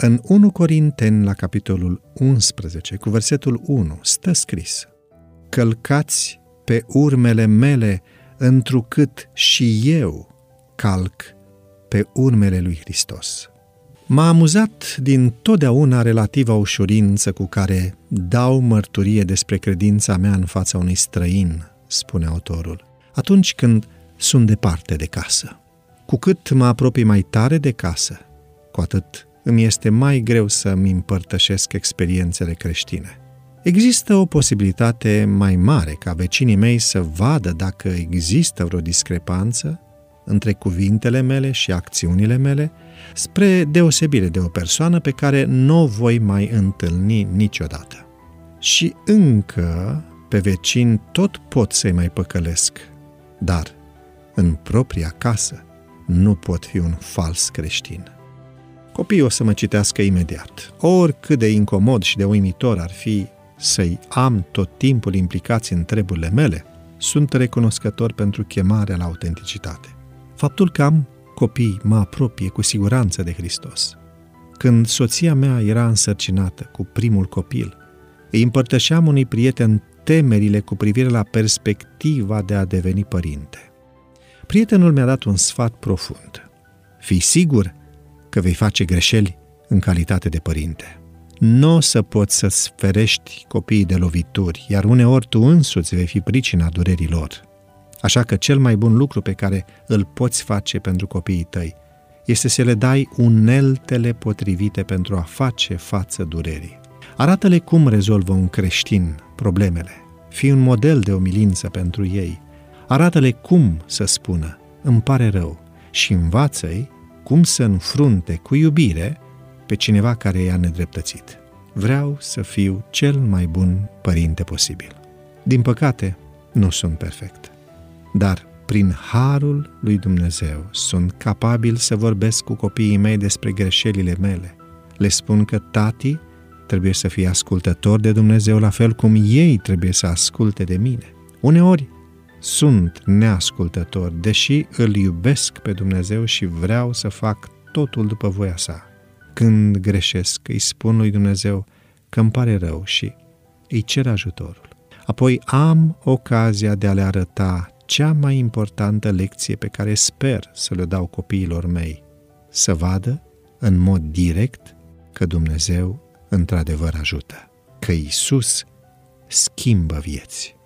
În 1 Corinteni, la capitolul 11, cu versetul 1, stă scris Călcați pe urmele mele, întrucât și eu calc pe urmele lui Hristos. M-a amuzat din totdeauna relativa ușurință cu care dau mărturie despre credința mea în fața unui străin, spune autorul, atunci când sunt departe de casă. Cu cât mă apropii mai tare de casă, cu atât îmi este mai greu să-mi împărtășesc experiențele creștine. Există o posibilitate mai mare ca vecinii mei să vadă dacă există vreo discrepanță între cuvintele mele și acțiunile mele, spre deosebire de o persoană pe care nu o voi mai întâlni niciodată. Și încă pe vecin tot pot să-i mai păcălesc, dar în propria casă nu pot fi un fals creștin. Copiii o să mă citească imediat. Oricât de incomod și de uimitor ar fi să-i am tot timpul implicați în treburile mele, sunt recunoscător pentru chemarea la autenticitate. Faptul că am copii mă apropie cu siguranță de Hristos. Când soția mea era însărcinată cu primul copil, îi împărtășeam unui prieten temerile cu privire la perspectiva de a deveni părinte. Prietenul mi-a dat un sfat profund. Fii sigur că vei face greșeli în calitate de părinte. Nu o să poți să-ți ferești copiii de lovituri, iar uneori tu însuți vei fi pricina durerii lor. Așa că cel mai bun lucru pe care îl poți face pentru copiii tăi este să le dai uneltele potrivite pentru a face față durerii. Arată-le cum rezolvă un creștin problemele. Fii un model de umilință pentru ei. Arată-le cum să spună, îmi pare rău, și învață-i cum să înfrunte cu iubire pe cineva care i-a nedreptățit. Vreau să fiu cel mai bun părinte posibil. Din păcate, nu sunt perfect dar prin harul lui Dumnezeu sunt capabil să vorbesc cu copiii mei despre greșelile mele. Le spun că tati trebuie să fie ascultător de Dumnezeu la fel cum ei trebuie să asculte de mine. Uneori sunt neascultător, deși îl iubesc pe Dumnezeu și vreau să fac totul după voia sa. Când greșesc, îi spun lui Dumnezeu că îmi pare rău și îi cer ajutorul. Apoi am ocazia de a le arăta cea mai importantă lecție pe care sper să le dau copiilor mei, să vadă în mod direct că Dumnezeu într-adevăr ajută, că Isus schimbă vieți. thank you